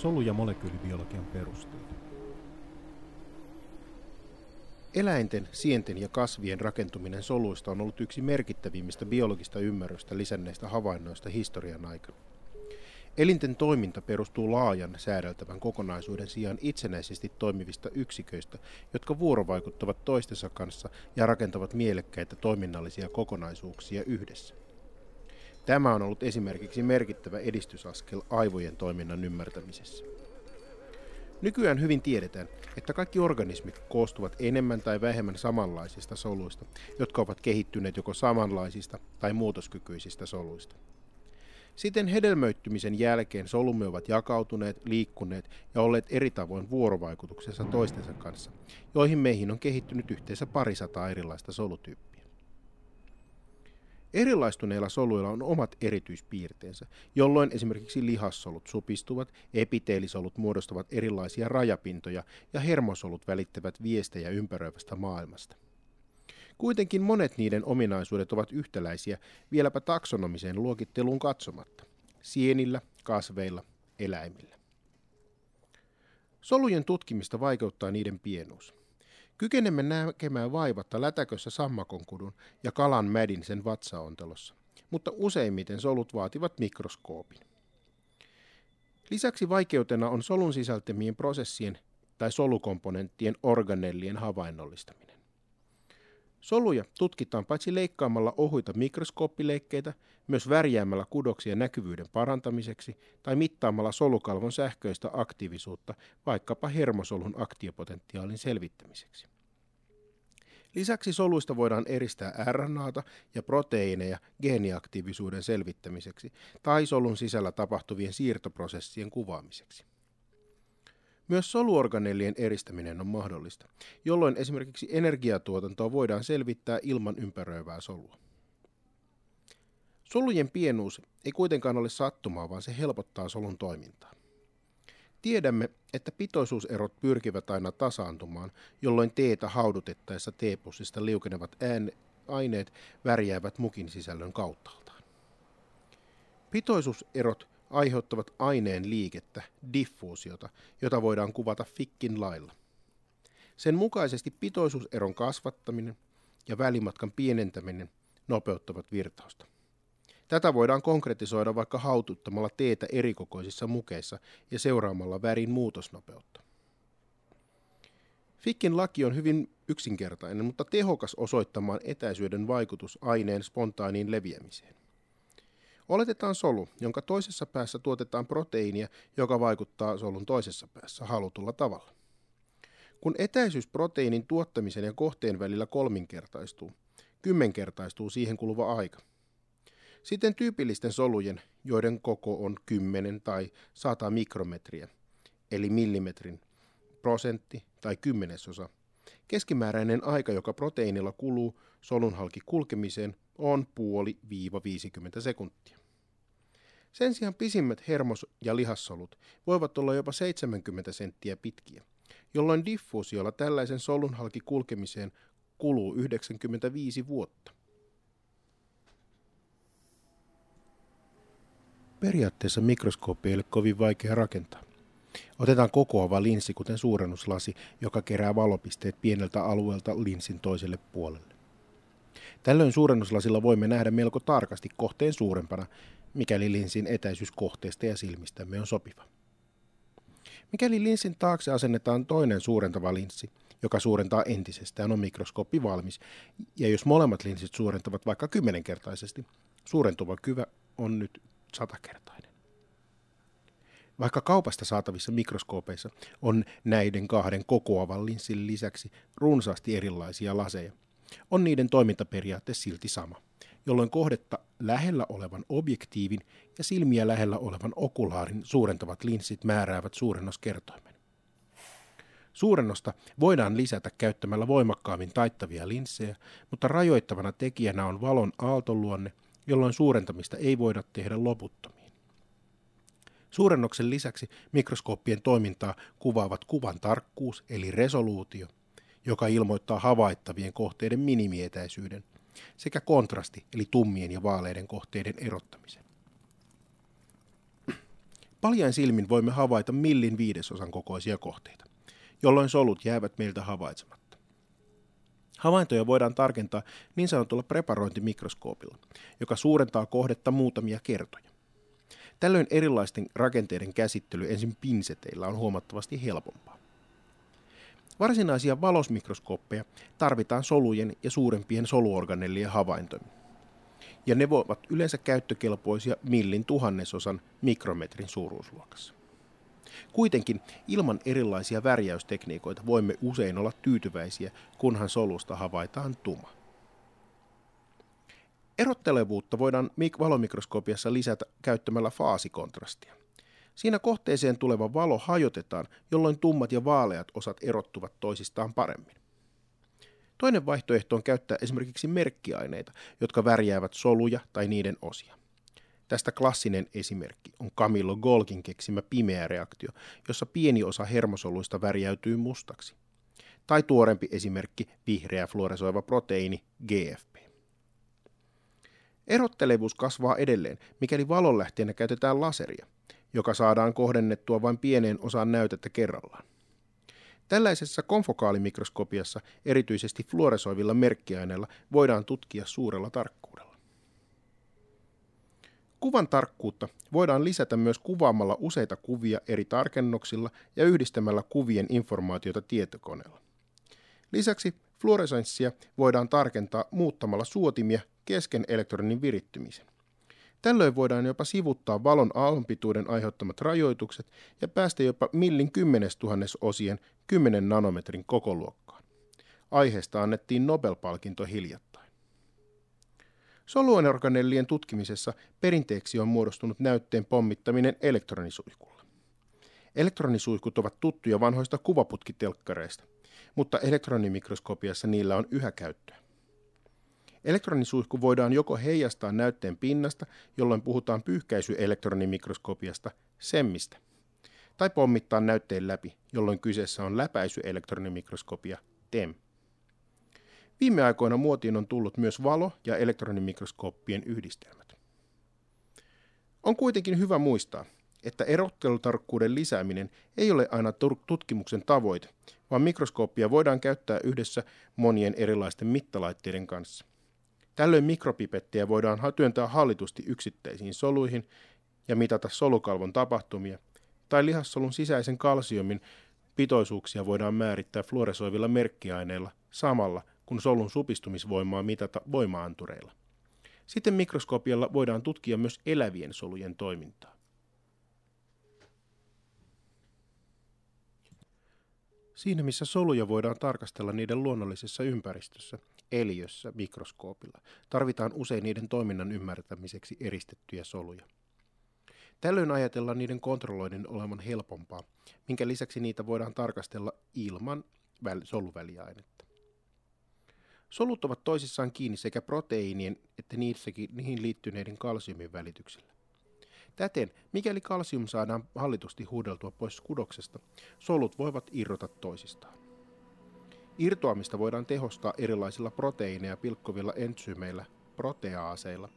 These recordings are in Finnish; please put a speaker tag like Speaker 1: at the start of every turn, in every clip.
Speaker 1: Solu- ja molekyylibiologian perusteita.
Speaker 2: Eläinten, sienten ja kasvien rakentuminen soluista on ollut yksi merkittävimmistä biologista ymmärrystä lisänneistä havainnoista historian aikana. Elinten toiminta perustuu laajan säädeltävän kokonaisuuden sijaan itsenäisesti toimivista yksiköistä, jotka vuorovaikuttavat toistensa kanssa ja rakentavat mielekkäitä toiminnallisia kokonaisuuksia yhdessä. Tämä on ollut esimerkiksi merkittävä edistysaskel aivojen toiminnan ymmärtämisessä. Nykyään hyvin tiedetään, että kaikki organismit koostuvat enemmän tai vähemmän samanlaisista soluista, jotka ovat kehittyneet joko samanlaisista tai muutoskykyisistä soluista. Siten hedelmöittymisen jälkeen solumme ovat jakautuneet, liikkuneet ja olleet eri tavoin vuorovaikutuksessa toistensa kanssa, joihin meihin on kehittynyt yhteensä parisataa erilaista solutyyppiä. Erilaistuneilla soluilla on omat erityispiirteensä, jolloin esimerkiksi lihassolut supistuvat, epiteelisolut muodostavat erilaisia rajapintoja ja hermosolut välittävät viestejä ympäröivästä maailmasta. Kuitenkin monet niiden ominaisuudet ovat yhtäläisiä vieläpä taksonomiseen luokitteluun katsomatta. Sienillä, kasveilla, eläimillä. Solujen tutkimista vaikeuttaa niiden pienuus. Kykenemme näkemään vaivatta lätäkössä sammakonkudun ja kalan mädin sen vatsaontelossa, mutta useimmiten solut vaativat mikroskoopin. Lisäksi vaikeutena on solun sisältämien prosessien tai solukomponenttien organellien havainnollistaminen. Soluja tutkitaan paitsi leikkaamalla ohuita mikroskooppileikkeitä, myös värjäämällä kudoksia näkyvyyden parantamiseksi tai mittaamalla solukalvon sähköistä aktiivisuutta vaikkapa hermosolun aktiopotentiaalin selvittämiseksi. Lisäksi soluista voidaan eristää RNAta ja proteiineja geeniaktiivisuuden selvittämiseksi tai solun sisällä tapahtuvien siirtoprosessien kuvaamiseksi. Myös soluorganellien eristäminen on mahdollista, jolloin esimerkiksi energiatuotantoa voidaan selvittää ilman ympäröivää solua. Solujen pienuus ei kuitenkaan ole sattumaa, vaan se helpottaa solun toimintaa. Tiedämme, että pitoisuuserot pyrkivät aina tasaantumaan, jolloin teetä haudutettaessa teepussista liukenevat ään, aineet värjäävät mukin sisällön kauttaaltaan. Pitoisuuserot aiheuttavat aineen liikettä, diffuusiota, jota voidaan kuvata Fickin lailla. Sen mukaisesti pitoisuuseron kasvattaminen ja välimatkan pienentäminen nopeuttavat virtausta. Tätä voidaan konkretisoida vaikka haututtamalla teetä erikokoisissa mukeissa ja seuraamalla värin muutosnopeutta. Fickin laki on hyvin yksinkertainen, mutta tehokas osoittamaan etäisyyden vaikutus aineen spontaaniin leviämiseen. Oletetaan solu, jonka toisessa päässä tuotetaan proteiinia, joka vaikuttaa solun toisessa päässä halutulla tavalla. Kun etäisyys proteiinin tuottamisen ja kohteen välillä kolminkertaistuu, kymmenkertaistuu siihen kuluva aika. Sitten tyypillisten solujen, joiden koko on 10 tai 100 mikrometriä, eli millimetrin, prosentti tai kymmenesosa, keskimääräinen aika, joka proteiinilla kuluu solun halki kulkemiseen, on puoli viiva 50 sekuntia. Sen sijaan pisimmät hermos- ja lihassolut voivat olla jopa 70 senttiä pitkiä, jolloin diffuusiolla tällaisen solun halki kulkemiseen kuluu 95 vuotta. Periaatteessa mikroskooppi ei ole kovin vaikea rakentaa. Otetaan kokoava linssi, kuten suurennuslasi, joka kerää valopisteet pieneltä alueelta linssin toiselle puolelle. Tällöin suurennuslasilla voimme nähdä melko tarkasti kohteen suurempana, mikäli linssin etäisyys kohteesta ja silmistämme on sopiva. Mikäli linssin taakse asennetaan toinen suurentava linssi, joka suurentaa entisestään, on mikroskooppi valmis, ja jos molemmat linssit suurentavat vaikka kymmenenkertaisesti, suurentuva kyvä on nyt satakertainen. Vaikka kaupasta saatavissa mikroskoopeissa on näiden kahden kokoavan linssin lisäksi runsaasti erilaisia laseja, on niiden toimintaperiaate silti sama, jolloin kohdetta lähellä olevan objektiivin ja silmiä lähellä olevan okulaarin suurentavat linssit määräävät suurennoskertoimen. Suurennosta voidaan lisätä käyttämällä voimakkaammin taittavia linssejä, mutta rajoittavana tekijänä on valon aaltoluonne – jolloin suurentamista ei voida tehdä loputtomiin. Suurennoksen lisäksi mikroskooppien toimintaa kuvaavat kuvan tarkkuus eli resoluutio, joka ilmoittaa havaittavien kohteiden minimietäisyyden, sekä kontrasti eli tummien ja vaaleiden kohteiden erottamisen. Paljain silmin voimme havaita millin viidesosan kokoisia kohteita, jolloin solut jäävät meiltä havaitsematta. Havaintoja voidaan tarkentaa niin sanotulla preparointimikroskoopilla, joka suurentaa kohdetta muutamia kertoja. Tällöin erilaisten rakenteiden käsittely ensin pinseteillä on huomattavasti helpompaa. Varsinaisia valosmikroskooppeja tarvitaan solujen ja suurempien soluorganellien havaintoihin. Ja ne voivat yleensä käyttökelpoisia millin tuhannesosan mikrometrin suuruusluokassa. Kuitenkin ilman erilaisia värjäystekniikoita voimme usein olla tyytyväisiä, kunhan solusta havaitaan tuma. Erottelevuutta voidaan valomikroskopiassa lisätä käyttämällä faasikontrastia. Siinä kohteeseen tuleva valo hajotetaan, jolloin tummat ja vaaleat osat erottuvat toisistaan paremmin. Toinen vaihtoehto on käyttää esimerkiksi merkkiaineita, jotka värjäävät soluja tai niiden osia. Tästä klassinen esimerkki on Camillo Golgin keksimä pimeä reaktio, jossa pieni osa hermosoluista värjäytyy mustaksi. Tai tuorempi esimerkki vihreä fluoresoiva proteiini GFP. Erottelevuus kasvaa edelleen, mikäli valonlähteenä käytetään laseria – joka saadaan kohdennettua vain pieneen osaan näytettä kerrallaan. Tällaisessa konfokaalimikroskopiassa erityisesti fluoresoivilla merkkiaineilla voidaan tutkia suurella tarkkuudella. Kuvan tarkkuutta voidaan lisätä myös kuvaamalla useita kuvia eri tarkennuksilla ja yhdistämällä kuvien informaatiota tietokoneella. Lisäksi fluoresenssia voidaan tarkentaa muuttamalla suotimia kesken elektronin virittymisen. Tällöin voidaan jopa sivuttaa valon aallonpituuden aiheuttamat rajoitukset ja päästä jopa millin kymmenestuhannes osien 10 nanometrin kokoluokkaan. Aiheesta annettiin Nobel-palkinto hiljattain. Soluenorganellien tutkimisessa perinteeksi on muodostunut näytteen pommittaminen elektronisuihkulla. Elektronisuihkut ovat tuttuja vanhoista kuvaputkitelkkareista, mutta elektronimikroskopiassa niillä on yhä käyttöä. Elektronisuihku voidaan joko heijastaa näytteen pinnasta, jolloin puhutaan pyyhkäisyelektronimikroskopiasta, SEMMistä, tai pommittaa näytteen läpi, jolloin kyseessä on läpäisyelektronimikroskopia, TEM. Viime aikoina muotiin on tullut myös valo- ja elektronimikroskooppien yhdistelmät. On kuitenkin hyvä muistaa, että erottelutarkkuuden lisääminen ei ole aina tutkimuksen tavoite, vaan mikroskooppia voidaan käyttää yhdessä monien erilaisten mittalaitteiden kanssa. Tällöin mikropipettejä voidaan työntää hallitusti yksittäisiin soluihin ja mitata solukalvon tapahtumia, tai lihassolun sisäisen kalsiumin pitoisuuksia voidaan määrittää fluoresoivilla merkkiaineilla samalla, kun solun supistumisvoimaa mitata voimaantureilla. Sitten mikroskopialla voidaan tutkia myös elävien solujen toimintaa. Siinä missä soluja voidaan tarkastella niiden luonnollisessa ympäristössä, eliössä mikroskoopilla, tarvitaan usein niiden toiminnan ymmärtämiseksi eristettyjä soluja. Tällöin ajatellaan niiden kontrolloinnin olevan helpompaa, minkä lisäksi niitä voidaan tarkastella ilman väl- soluväliainetta. Solut ovat toisissaan kiinni sekä proteiinien että niissäkin, niihin liittyneiden kalsiumin välityksellä. Täten, mikäli kalsium saadaan hallitusti huudeltua pois kudoksesta, solut voivat irrota toisistaan. Irtoamista voidaan tehostaa erilaisilla proteiineja pilkkovilla entsyymeillä, proteaaseilla.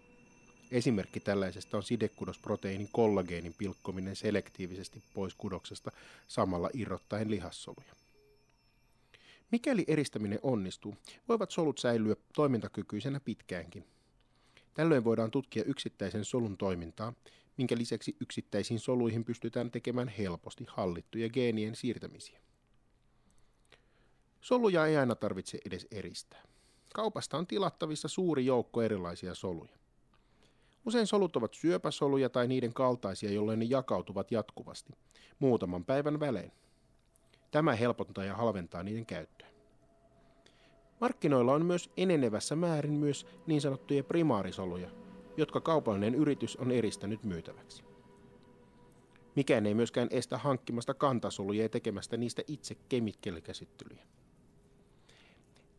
Speaker 2: Esimerkki tällaisesta on sidekudosproteiinin kollageenin pilkkominen selektiivisesti pois kudoksesta samalla irrottaen lihassoluja. Mikäli eristäminen onnistuu, voivat solut säilyä toimintakykyisenä pitkäänkin. Tällöin voidaan tutkia yksittäisen solun toimintaa minkä lisäksi yksittäisiin soluihin pystytään tekemään helposti hallittuja geenien siirtämisiä. Soluja ei aina tarvitse edes eristää. Kaupasta on tilattavissa suuri joukko erilaisia soluja. Usein solut ovat syöpäsoluja tai niiden kaltaisia, jolloin ne jakautuvat jatkuvasti, muutaman päivän välein. Tämä helpottaa ja halventaa niiden käyttöä. Markkinoilla on myös enenevässä määrin myös niin sanottuja primaarisoluja, jotka kaupallinen yritys on eristänyt myytäväksi. Mikään ei myöskään estä hankkimasta kantasoluja ja tekemästä niistä itse kemikkeelikäsittelyjä.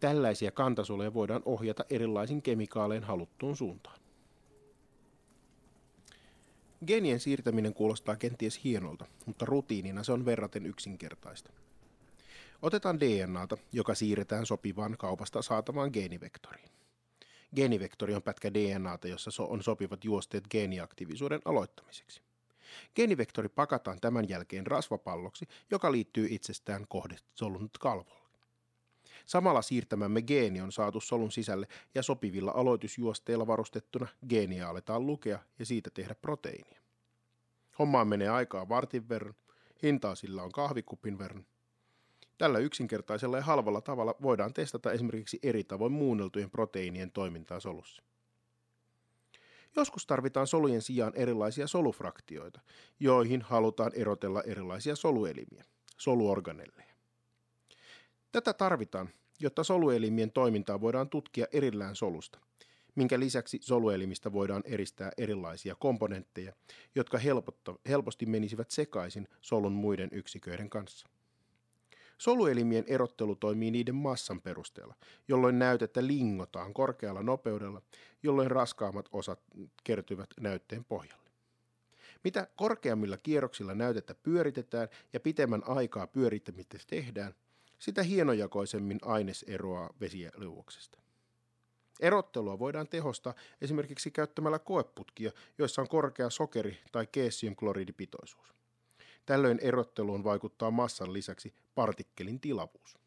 Speaker 2: Tällaisia kantasoluja voidaan ohjata erilaisin kemikaalein haluttuun suuntaan. Genien siirtäminen kuulostaa kenties hienolta, mutta rutiinina se on verraten yksinkertaista. Otetaan DNAta, joka siirretään sopivaan kaupasta saatavaan geenivektoriin. Geenivektori on pätkä DNAta, jossa on sopivat juosteet geeniaktiivisuuden aloittamiseksi. Geenivektori pakataan tämän jälkeen rasvapalloksi, joka liittyy itsestään kohdesolun kalvolle. Samalla siirtämämme geeni on saatu solun sisälle ja sopivilla aloitusjuosteilla varustettuna geeniä aletaan lukea ja siitä tehdä proteiinia. Hommaan menee aikaa vartin verran, hintaa sillä on kahvikupin verran. Tällä yksinkertaisella ja halvalla tavalla voidaan testata esimerkiksi eri tavoin muunneltujen proteiinien toimintaa solussa. Joskus tarvitaan solujen sijaan erilaisia solufraktioita, joihin halutaan erotella erilaisia soluelimiä, soluorganelleja. Tätä tarvitaan, jotta soluelimien toimintaa voidaan tutkia erillään solusta, minkä lisäksi soluelimistä voidaan eristää erilaisia komponentteja, jotka helposti menisivät sekaisin solun muiden yksiköiden kanssa. Soluelimien erottelu toimii niiden massan perusteella, jolloin näytettä lingotaan korkealla nopeudella, jolloin raskaammat osat kertyvät näytteen pohjalle. Mitä korkeammilla kierroksilla näytettä pyöritetään ja pitemmän aikaa pyörittämistä tehdään, sitä hienojakoisemmin aines eroaa vesiliuoksesta. Erottelua voidaan tehostaa esimerkiksi käyttämällä koeputkia, joissa on korkea sokeri- tai keessiumkloridipitoisuus. Tällöin erotteluun vaikuttaa massan lisäksi partikkelin tilavuus.